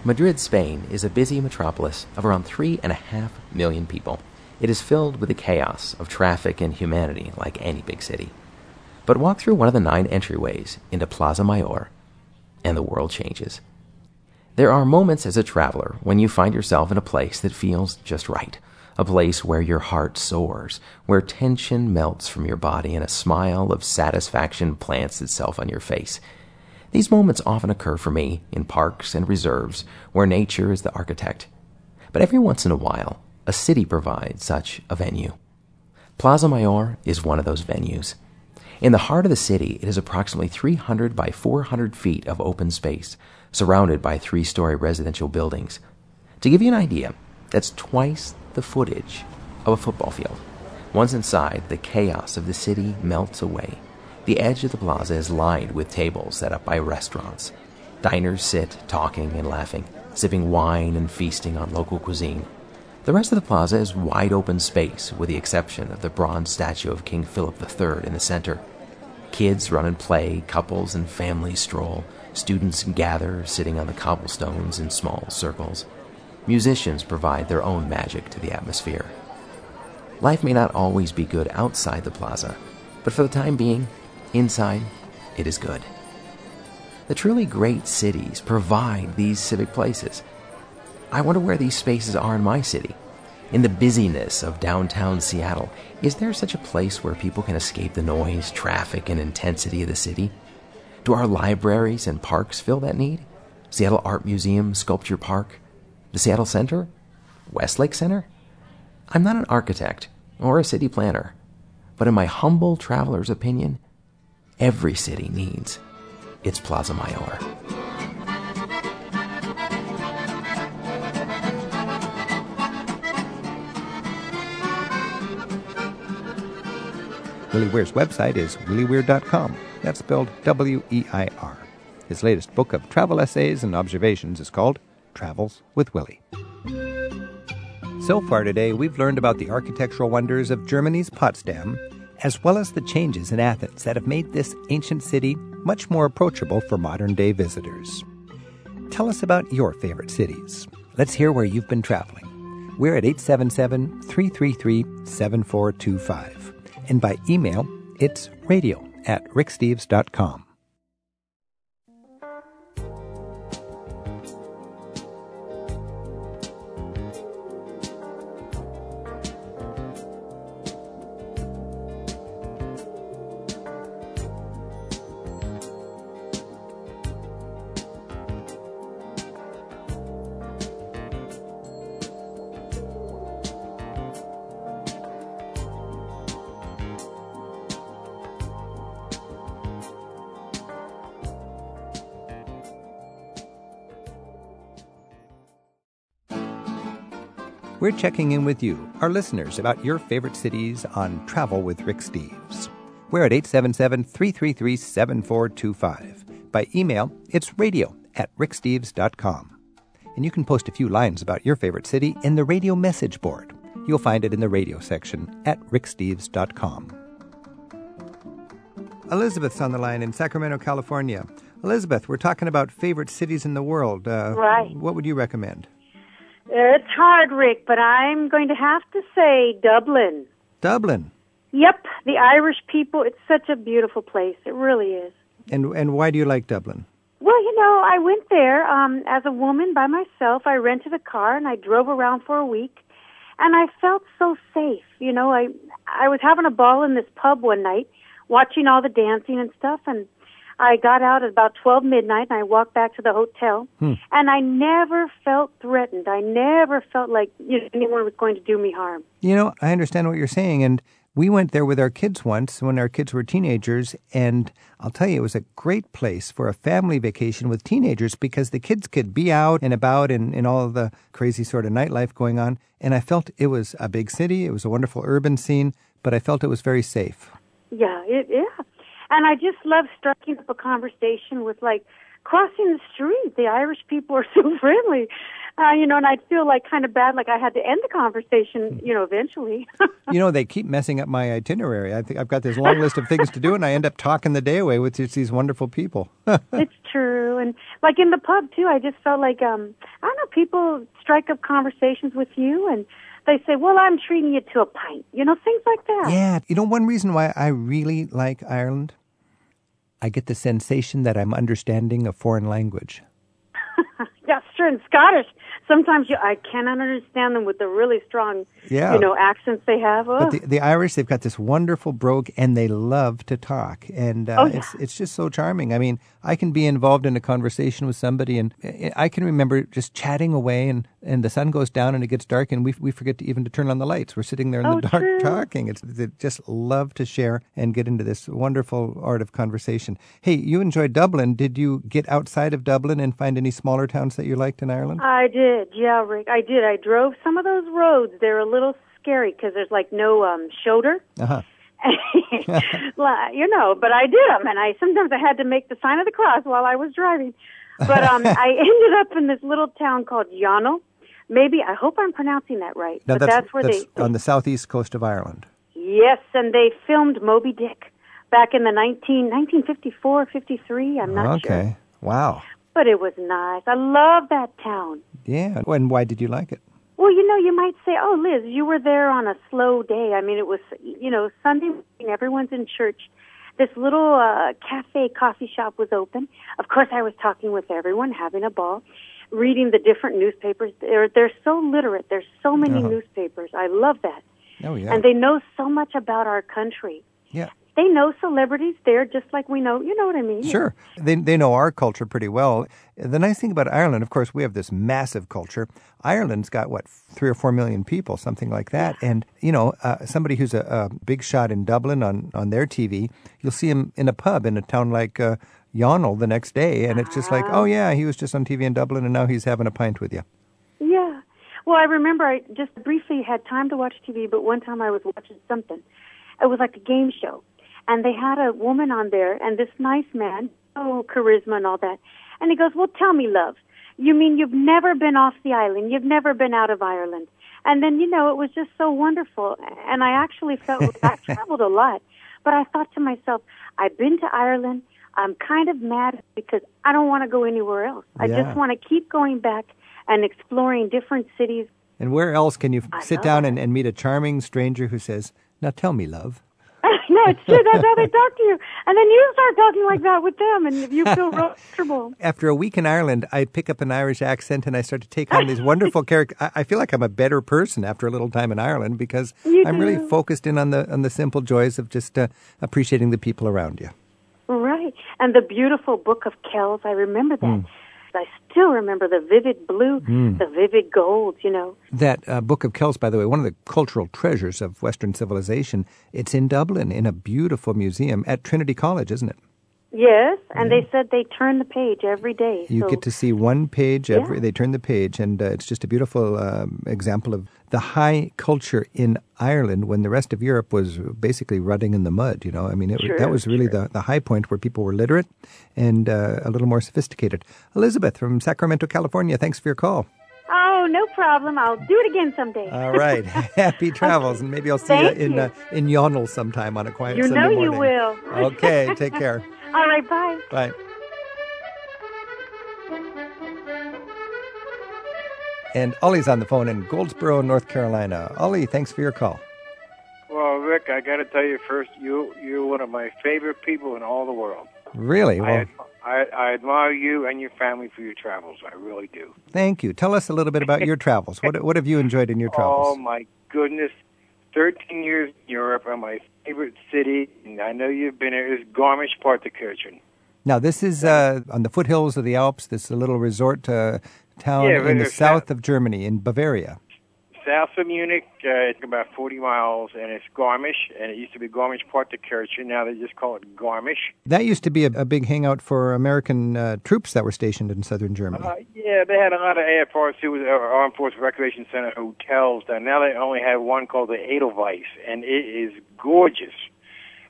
Madrid, Spain is a busy metropolis of around three and a half million people. It is filled with the chaos of traffic and humanity like any big city. But walk through one of the nine entryways into Plaza Mayor, and the world changes. There are moments as a traveler when you find yourself in a place that feels just right. A place where your heart soars, where tension melts from your body and a smile of satisfaction plants itself on your face. These moments often occur for me in parks and reserves where nature is the architect. But every once in a while, a city provides such a venue. Plaza Mayor is one of those venues. In the heart of the city, it is approximately 300 by 400 feet of open space, surrounded by three story residential buildings. To give you an idea, that's twice the footage of a football field. Once inside, the chaos of the city melts away. The edge of the plaza is lined with tables set up by restaurants. Diners sit, talking and laughing, sipping wine and feasting on local cuisine. The rest of the plaza is wide open space, with the exception of the bronze statue of King Philip III in the center. Kids run and play, couples and families stroll, students gather, sitting on the cobblestones in small circles. Musicians provide their own magic to the atmosphere. Life may not always be good outside the plaza, but for the time being, inside, it is good. The truly great cities provide these civic places. I wonder where these spaces are in my city. In the busyness of downtown Seattle, is there such a place where people can escape the noise, traffic, and intensity of the city? Do our libraries and parks fill that need? Seattle Art Museum, Sculpture Park, the Seattle Center, Westlake Center? I'm not an architect or a city planner, but in my humble traveler's opinion, every city needs its Plaza Mayor. Willie Weir's website is willieweir.com. That's spelled W E I R. His latest book of travel essays and observations is called Travels with Willie. So far today, we've learned about the architectural wonders of Germany's Potsdam, as well as the changes in Athens that have made this ancient city much more approachable for modern day visitors. Tell us about your favorite cities. Let's hear where you've been traveling. We're at 877 333 7425. And by email, it's radio at ricksteves.com. We're checking in with you, our listeners, about your favorite cities on Travel with Rick Steves. We're at 877 333 7425. By email, it's radio at ricksteves.com. And you can post a few lines about your favorite city in the radio message board. You'll find it in the radio section at ricksteves.com. Elizabeth's on the line in Sacramento, California. Elizabeth, we're talking about favorite cities in the world. Uh, Right. What would you recommend? It's hard, Rick, but I'm going to have to say Dublin. Dublin. Yep, the Irish people, it's such a beautiful place. It really is. And and why do you like Dublin? Well, you know, I went there um as a woman by myself. I rented a car and I drove around for a week and I felt so safe. You know, I I was having a ball in this pub one night watching all the dancing and stuff and I got out at about 12 midnight and I walked back to the hotel Hmm. and I never felt threatened. I never felt like you know, anyone was going to do me harm. You know, I understand what you're saying. And we went there with our kids once when our kids were teenagers. And I'll tell you, it was a great place for a family vacation with teenagers because the kids could be out and about and, and all of the crazy sort of nightlife going on. And I felt it was a big city. It was a wonderful urban scene, but I felt it was very safe. Yeah, it, yeah. And I just love striking up a conversation with like crossing the street. The Irish people are so friendly. Uh, you know, and I'd feel like kind of bad, like I had to end the conversation, you know, eventually. You know, they keep messing up my itinerary. I think I've got this long list of things to do, and I end up talking the day away with just these wonderful people. it's true. And like in the pub too, I just felt like um I don't know, people strike up conversations with you and they say, Well, I'm treating you to a pint. You know, things like that. Yeah, you know, one reason why I really like Ireland, I get the sensation that I'm understanding a foreign language. Yeah, sure. And Scottish. Sometimes you I cannot understand them with the really strong Yeah. you know, accents they have. But the, the Irish, they've got this wonderful brogue, and they love to talk, and uh, Oh, yeah. it's it's just so charming. I mean, I can be involved in a conversation with somebody, and I- I can remember just chatting away, and, and the sun goes down, and it gets dark, and we we forget to even to turn on the lights. We're sitting there in Oh, the dark true. talking. It's they just love to share and get into this wonderful art of conversation. Hey, you enjoyed Dublin. Did you get outside of Dublin and find any smaller towns that you liked in Ireland? I did, yeah, Rick. I did. I drove some of those roads. They're a little scary because there's like no um shoulder. Uh huh. You know, but I did them, and I sometimes I had to make the sign of the cross while I was driving. But um, I ended up in this little town called Yonel. Maybe I hope I'm pronouncing that right. Now but that's, where that's they on the southeast coast of Ireland. yes, and they filmed Moby Dick back in the 19, 1954, 53. I'm not sure, okay. Wow. but it was nice. I love that town. Yeah. And why did you like it? Well, you know, you might say, "Oh, Liz, you were there on a slow day." I mean, it was, you know, Sunday morning. Everyone's in church. This little uh, cafe coffee shop was open. Of course, I was talking with everyone, having a ball, reading the different newspapers. They're they're so literate. There's so many Uh-huh. newspapers. I love that, Oh yeah. and they know so much about our country. yeah. They know celebrities there just like we know. You know what I mean? Sure. They they know our culture pretty well. The nice thing about Ireland, of course, we have this massive culture. Ireland's got what three or four million people, something like that. And you know, uh, somebody who's a, a big shot in Dublin on on their TV, you'll see him in a pub in a town like. Uh, Yonel the next day, and it's just like, oh yeah, he was just on TV in Dublin, and now he's having a pint with you. Yeah. Well, I remember I just briefly had time to watch TV, but one time I was watching something. It was like a game show. And they had a woman on there and this nice man, oh, charisma and all that. And he goes, Well, tell me, love, you mean you've never been off the island? You've never been out of Ireland? And then, you know, it was just so wonderful. And I actually felt I've traveled a lot. But I thought to myself, I've been to Ireland. I'm kind of mad because I don't want to go anywhere else. I just want to keep going back and exploring different cities. And where else can you I sit down and, and meet a charming stranger who says, "Now tell me, love." no, it's true. That's how they talk to you. And then you start talking like that with them, and you feel comfortable. after a week in Ireland, I pick up an Irish accent and I start to take on these wonderful characters. I, I feel like I'm a better person after a little time in Ireland because You I'm really focused in on the on the simple joys of just uh, appreciating the people around you. And the beautiful Book of Kells, I remember that. I still remember the vivid blue, the vivid gold, you know. That uh, Book of Kells, by the way, one of the cultural treasures of Western civilization. It's in Dublin in a beautiful museum at Trinity College, isn't it? Yes, and they said they turn the page every day. You so, get to see one page every. Yeah. They turn the page, and uh, it's just a beautiful um, example of the high culture in Ireland when the rest of Europe was basically rutting in the mud. You know, I mean, it, Sure, that was really sure. the, the high point where people were literate and uh, a little more sophisticated. Elizabeth from Sacramento, California. Thanks for your call. Oh, no problem. I'll do it again someday. All right, happy travels, and maybe I'll see Thank you in you. Uh, in Yonel sometime on a quiet You Sunday know you morning. will. Okay, take care. All right, bye. Bye. And Ollie's on the phone in Goldsboro, North Carolina. Ollie, thanks for your call. Well, Rick, I got to tell you first, you you're one of my favorite people in all the world. Really? I, Well, ad- I I admire you and your family for your travels. I really do. thank you. Tell us a little bit about your travels. What what have you enjoyed in your travels? Oh my goodness, thirteen years in Europe, and my favorite city, and I know you've been there, is Garmisch-Partenkirchen. Now, this is uh, on the foothills of the Alps. This is a little resort uh, town Yeah, in the south of Germany, in Bavaria. South of Munich, uh, it's about 40 miles, and it's Garmisch, and it used to be Garmisch-Partenkirchen. Now they just call it Garmisch. That used to be a, a big hangout for American uh, troops that were stationed in southern Germany. Uh, yeah, they had a lot of AFRC, was uh, Armed Forces Recreation Center hotels. Down. Now they only have one called the Edelweiss, and it is gorgeous.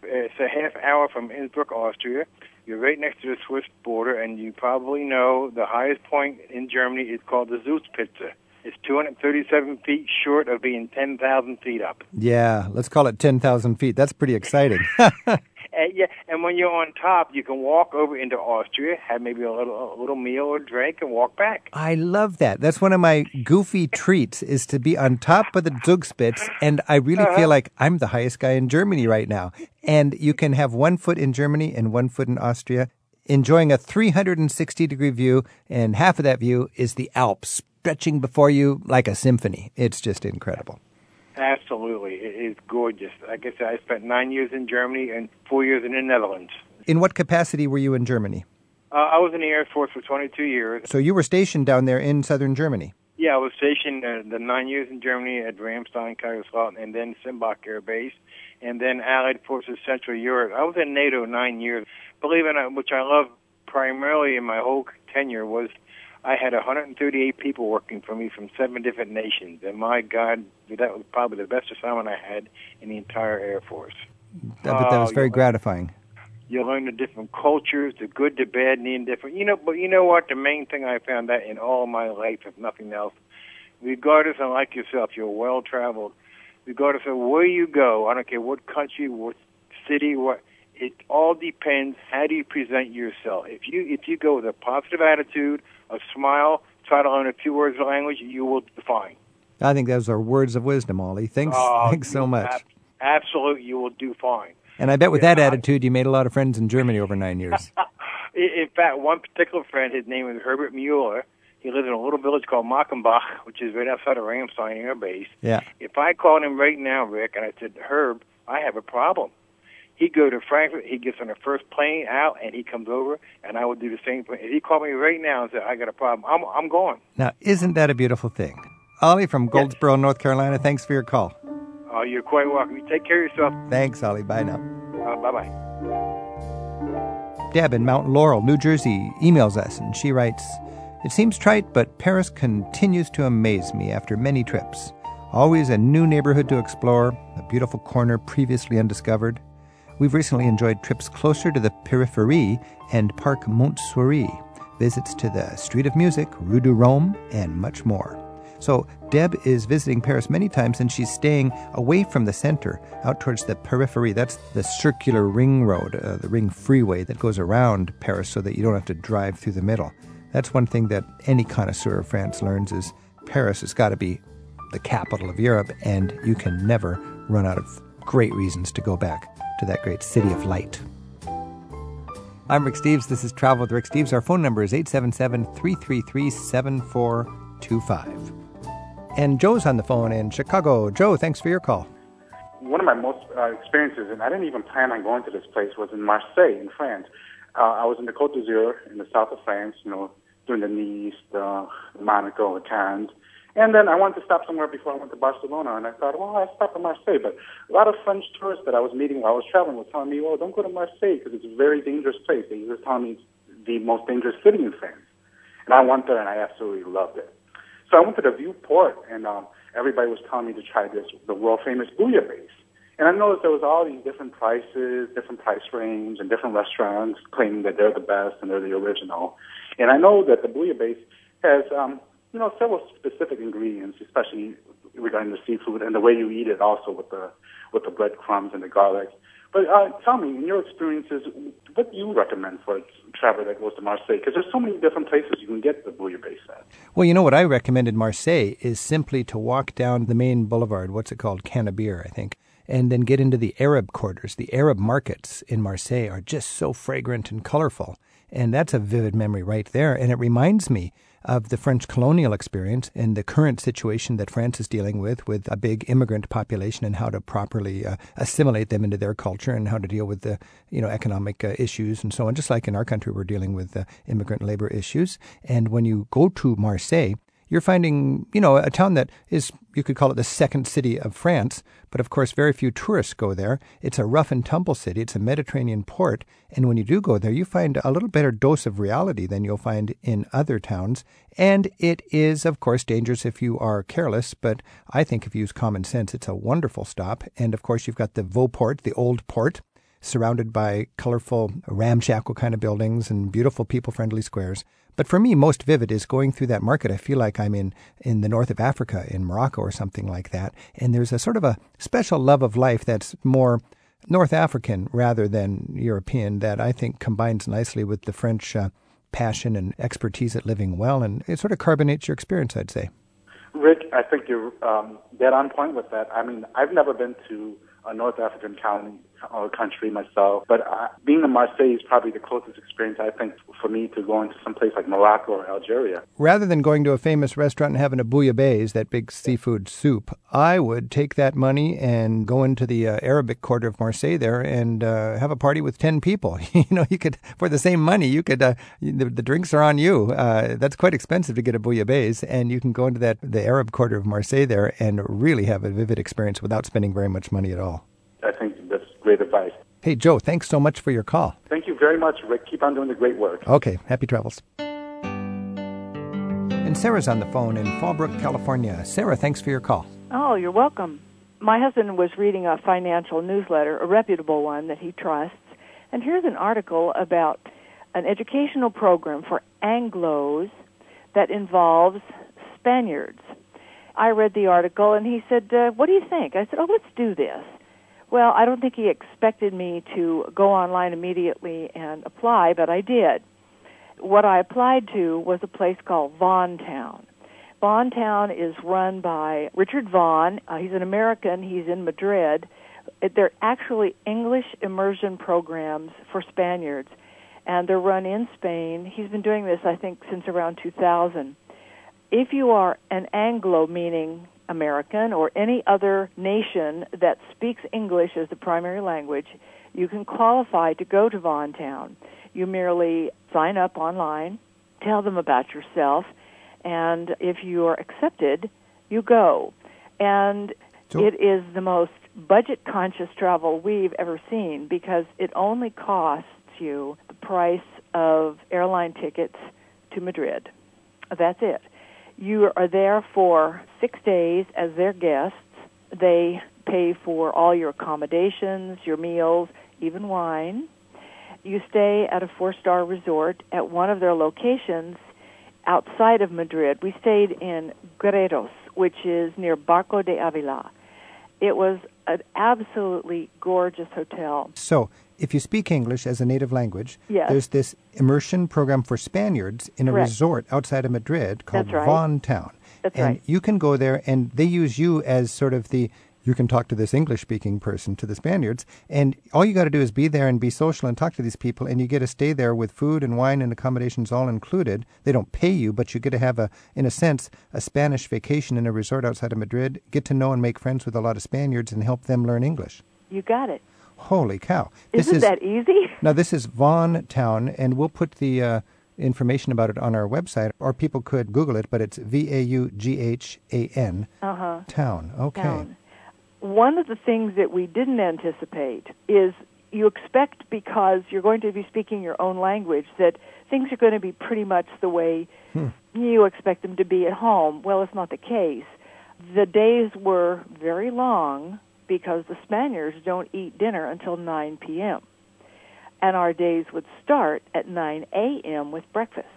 It's a half hour from Innsbruck, Austria. You're right next to the Swiss border, and you probably know the highest point in Germany is called the Zugspitze. It's 237 feet short of being 10,000 feet up. Yeah, let's call it 10,000 feet. That's pretty exciting. And yeah, and when you're on top, you can walk over into Austria, have maybe a little a little meal or drink, and walk back. I love that. That's one of my goofy treats is to be on top of the Zugspitze, and I really Uh-huh. feel like I'm the highest guy in Germany right now. And you can have one foot in Germany and one foot in Austria, enjoying a 360 degree view, and half of that view is the Alps stretching before you like a symphony. It's just incredible. Absolutely, it is gorgeous. Like I said, I spent nine years in Germany and four years in the Netherlands. In what capacity were you in Germany? Uh, I was in the Air Force for 22 years. So you were stationed down there in southern Germany. Yeah, I was stationed uh, the nine years in Germany at Ramstein, Kaiserslautern, and then Sembach Air Base, and then Allied Forces Central Europe. I was in NATO nine years. Believe it or not, which I love primarily in my whole tenure was I had 138 people working for me from seven different nations, and my God, that was probably the best assignment I had in the entire Air Force. Bet that was Oh, very gratifying. You learn the different cultures, the good, the bad, and the indifferent. You know, but you know what? The main thing I found out in all my life, if nothing else, regardless of like yourself, you're well traveled. Regardless of where you go, I don't care what country, what city, what it all depends. How do you present yourself? If you if you go with a positive attitude, a smile, try to learn a few words of language, you will do fine. I think those are words of wisdom, Ollie. Thanks, Oh, thanks so much. ab- absolutely, you will do fine. And I bet with Yeah, that I- attitude, you made a lot of friends in Germany over nine years. In fact, one particular friend, his name was Herbert Mueller. He lives in a little village called Mackenbach, which is right outside of Ramstein Air Base. yeah. If I called him right now, Rick, and I said, Herb, I have a problem, he'd go to Frankfurt, he gets on the first plane out, and he comes over, and I would do the same thing. If he called me right now and said, I got a problem, I'm, I'm going. Now, isn't that a beautiful thing? Ollie from Goldsboro, North Carolina, thanks for your call. Uh, you're quite welcome. You take care of yourself. Thanks, Ollie. Bye now. Uh, bye bye. Deb in Mount Laurel, New Jersey, emails us and she writes It seems trite, but Paris continues to amaze me after many trips. Always a new neighborhood to explore, a beautiful corner previously undiscovered. We've recently enjoyed trips closer to the Périphérique and Parc Montsouris, visits to the Street of Music, Rue de Rome, and much more. So, Deb is visiting Paris many times and she's staying away from the center, out towards the periphery. That's the circular ring road, uh, the ring freeway that goes around Paris so that you don't have to drive through the middle. That's one thing that any connoisseur of France learns is Paris has got to be the capital of Europe and you can never run out of great reasons to go back to that great city of light. I'm Rick Steves. This is Travel with Rick Steves. Our phone number is 877 333 7425. And Joe's on the phone in Chicago. Joe, thanks for your call. one of my most uh, experiences, and I didn't even plan on going to this place, was in Marseille, in France. Uh, I was in the Côte d'Azur, in the south of France, you know, doing the Nice, the Monaco, the Cannes. And then I wanted to stop somewhere before I went to Barcelona, and I thought, well, I'll stop in Marseille. But a lot of French tourists that I was meeting while I was traveling were telling me, well, don't go to Marseille because it's a very dangerous place. They were telling me it's the most dangerous city in France. And I went there, and I absolutely loved it. So I went to the Vieux Port, and um, everybody was telling me to try this, the world famous bouillabaisse. And I noticed there was all these different prices, different price range, and different restaurants claiming that they're the best and they're the original. And I know that the bouillabaisse has, um, you know, several specific ingredients, especially regarding the seafood and the way you eat it, also with the with the breadcrumbs and the garlic. But uh, tell me, in your experiences, what do you recommend for a traveler that goes to Marseille? Because there's so many different places you can get the bouillabaisse at. Well, you know what I recommend in Marseille is simply to walk down the main boulevard, what's it called? Canebière, I think, and then get into the Arab quarters. The Arab markets in Marseille are just so fragrant and colorful. And that's a vivid memory right there. And it reminds me of the French colonial experience and the current situation that France is dealing with, with a big immigrant population and how to properly uh, assimilate them into their culture and how to deal with the you know economic uh, issues and so on. Just like in our country, we're dealing with uh, immigrant labor issues. And when you go to Marseille, you're finding, you know, a town that is, you could call it the second city of France, but of course, very few tourists go there. It's a rough and tumble city, it's a Mediterranean port, and when you do go there, you find a little better dose of reality than you'll find in other towns. And it is, of course, dangerous if you are careless, but I think if you use common sense, it's a wonderful stop. And of course, you've got the Vieux Port, the old port, surrounded by colorful, ramshackle kind of buildings and beautiful, people friendly squares. But for me, most vivid is going through that market. I feel like I'm in, in the north of Africa, in Morocco or something like that. And there's a sort of a special love of life that's more North African rather than European that I think combines nicely with the French uh, passion and expertise at living well. And it sort of carbonates your experience, I'd say. Rick, I think you're um, dead on point with that. I mean, I've never been to a North African county or country myself, but uh, being in Marseille is probably the closest experience I think for me to going to some place like Morocco or Algeria. Rather than going to a famous restaurant and having a bouillabaisse, that big seafood soup, I would take that money and go into the uh, Arabic quarter of Marseille there and uh, have a party with 10 people. you know, you could, for the same money, you could, uh, the, the, drinks are on you. Uh, that's quite expensive to get a bouillabaisse, and you can go into that, the Arab quarter of Marseille there and really have a vivid experience without spending very much money at all. I think great advice. Hey, Joe, thanks so much for your call. Thank you very much, Rick. Keep on doing the great work. Okay, happy travels. And Sarah's on the phone in Fallbrook, California. Sarah, thanks for your call. Oh, you're welcome. My husband was reading a financial newsletter, a reputable one that he trusts, and here's an article about an educational program for Anglos that involves Spaniards. I read the article and he said, uh, What do you think? I said, Oh, let's do this. Well, I don't think he expected me to go online immediately and apply, but I did. What I applied to was a place called Vaughan Town. Vaughan Town is run by Richard Vaughan. Uh, he's an American. He's in Madrid. They're actually English immersion programs for Spaniards, and they're run in Spain. He's been doing this, I think, since around 2000. If you are an Anglo, meaning American or any other nation that speaks English as the primary language, you can qualify to go to Vaughan Town. You merely sign up online, tell them about yourself, and if you are accepted, you go. And so, it is the most budget conscious travel we've ever seen because it only costs you the price of airline tickets to Madrid. That's it. You are there for six days as their guests. They pay for all your accommodations, your meals, even wine. You stay at a four star resort at one of their locations outside of Madrid. We stayed in Gredos, which is near Barco de Avila. It was an absolutely gorgeous hotel. So, if you speak English as a native language, yes. there's this immersion program for Spaniards in a Correct. resort outside of Madrid called That's right. Vaughan Town. That's and right. you can go there and they use you as sort of the you can talk to this English speaking person to the Spaniards and all you got to do is be there and be social and talk to these people and you get to stay there with food and wine and accommodations all included. They don't pay you, but you get to have a in a sense a Spanish vacation in a resort outside of Madrid, get to know and make friends with a lot of Spaniards and help them learn English. You got it. Holy cow. Isn't this is, that easy? Now, this is Vaughan Town, and we'll put the uh, information about it on our website, or people could Google it, but it's V A U G H A N Uh-huh. Town. Okay. Town. One of the things that we didn't anticipate is you expect because you're going to be speaking your own language that things are going to be pretty much the way Hmm. you expect them to be at home. Well, it's not the case. The days were very long because the Spaniards don't eat dinner until 9 p.m. And our days would start at 9 a.m. with breakfast.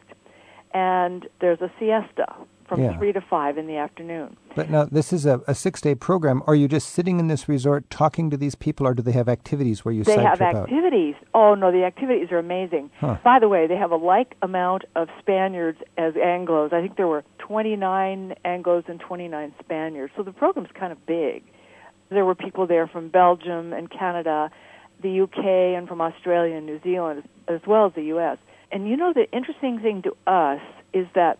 And there's a siesta from Yeah. 3 to 5 in the afternoon. But now, this is a, a six day program. Are you just sitting in this resort talking to these people, or do they have activities where you They have trip out? activities. Oh no, the activities are amazing. Huh. By the way, they have a like amount of Spaniards as Anglos. I think there were 29 Anglos and 29 Spaniards. So the program's kind of big. There were people there from Belgium and Canada, the UK, and from Australia and New Zealand, as well as the US. And you know, the interesting thing to us is that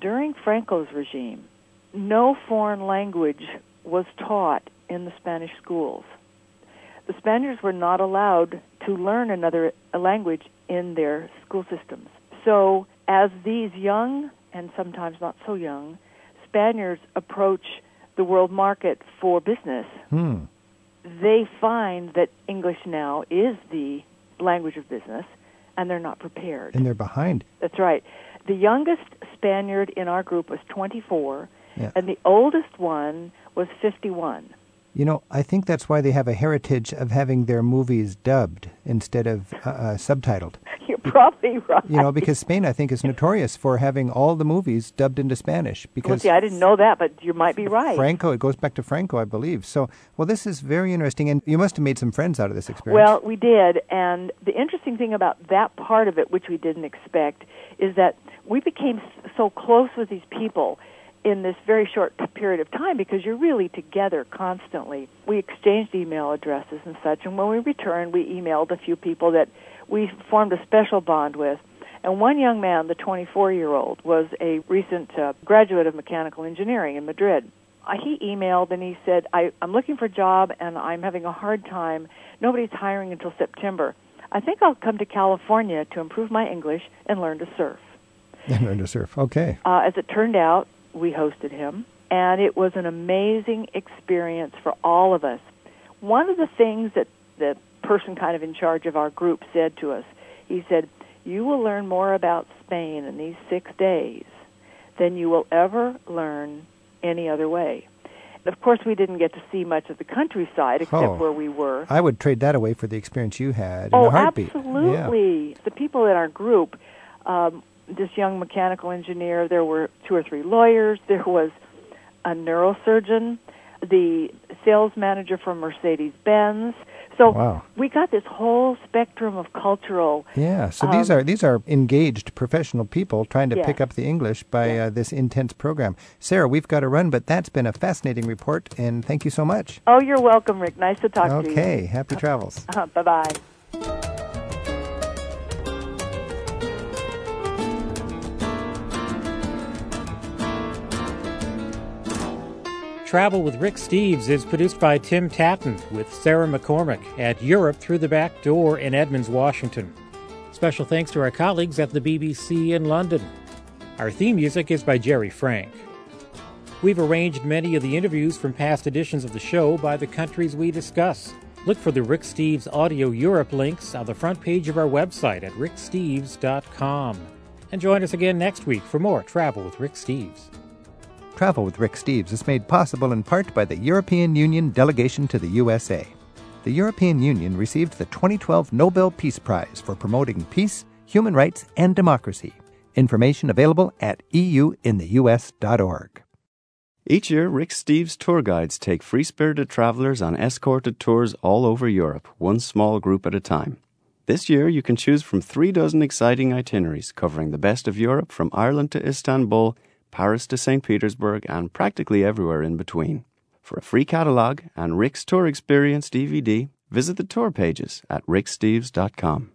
during Franco's regime, no foreign language was taught in the Spanish schools. The Spaniards were not allowed to learn another language in their school systems. So, as these young and sometimes not so young Spaniards approach the world market for business, Hmm. they find that English now is the language of business and they're not prepared. And they're behind. That's right. The youngest Spaniard in our group was 24, Yeah. and the oldest one was 51. You know, I think that's why they have a heritage of having their movies dubbed instead of uh, uh, subtitled. You're probably right. You know, because Spain, I think, is notorious for having all the movies dubbed into Spanish. well, Because see, I didn't know that, but you might be right. Franco, it goes back to Franco, I believe. So, well, this is very interesting, and you must have made some friends out of this experience. Well, we did, and the interesting thing about that part of it, which we didn't expect, is that we became so close with these people in this very short period of time because you're really together constantly. We exchanged email addresses and such, and when we returned, we emailed a few people that we formed a special bond with. And one young man, the 24 year old, was a recent uh, graduate of mechanical engineering in Madrid. Uh, he emailed and he said, I, I'm looking for a job and I'm having a hard time. Nobody's hiring until September. I think I'll come to California to improve my English and learn to surf. and learn to surf. Okay. Uh, as it turned out, we hosted him, and it was an amazing experience for all of us. One of the things that the person kind of in charge of our group said to us, he said, You will learn more about Spain in these six days than you will ever learn any other way. Of course, we didn't get to see much of the countryside except Oh. where we were. I would trade that away for the experience you had in Oh, a heartbeat. absolutely. The people in our group, um, this young mechanical engineer, there were two or three lawyers, there was a neurosurgeon, the sales manager from Mercedes Benz. So Wow. we got this whole spectrum of cultural. Yeah. So these Um, are these are engaged professional people trying to Yeah. pick up the English by uh, this intense program. Sarah, we've got to run, but that's been a fascinating report, and thank you so much. Oh, you're welcome, Rick. Nice to talk to you. Okay. Happy travels. Uh, bye bye. Travel with Rick Steves is produced by Tim Tattan with Sarah McCormick at Europe Through the Back Door in Edmonds, Washington. Special thanks to our colleagues at the BBC in London. Our theme music is by Jerry Frank. We've arranged many of the interviews from past editions of the show by the countries we discuss. Look for the Rick Steves Audio Europe links on the front page of our website at ricksteves.com. And join us again next week for more Travel with Rick Steves. Travel with Rick Steves is made possible in part by the European Union delegation to the USA. The European Union received the 2012 Nobel Peace Prize for promoting peace, human rights, and democracy. Information available at euintheus.org. Each year, Rick Steves tour guides take free spirited travelers on escorted tours all over Europe, one small group at a time. This year, you can choose from three dozen exciting itineraries covering the best of Europe from Ireland to Istanbul, Paris to St. Petersburg, and practically everywhere in between. For a free catalogue and Rick's Tour Experience DVD, visit the tour pages at ricksteves.com.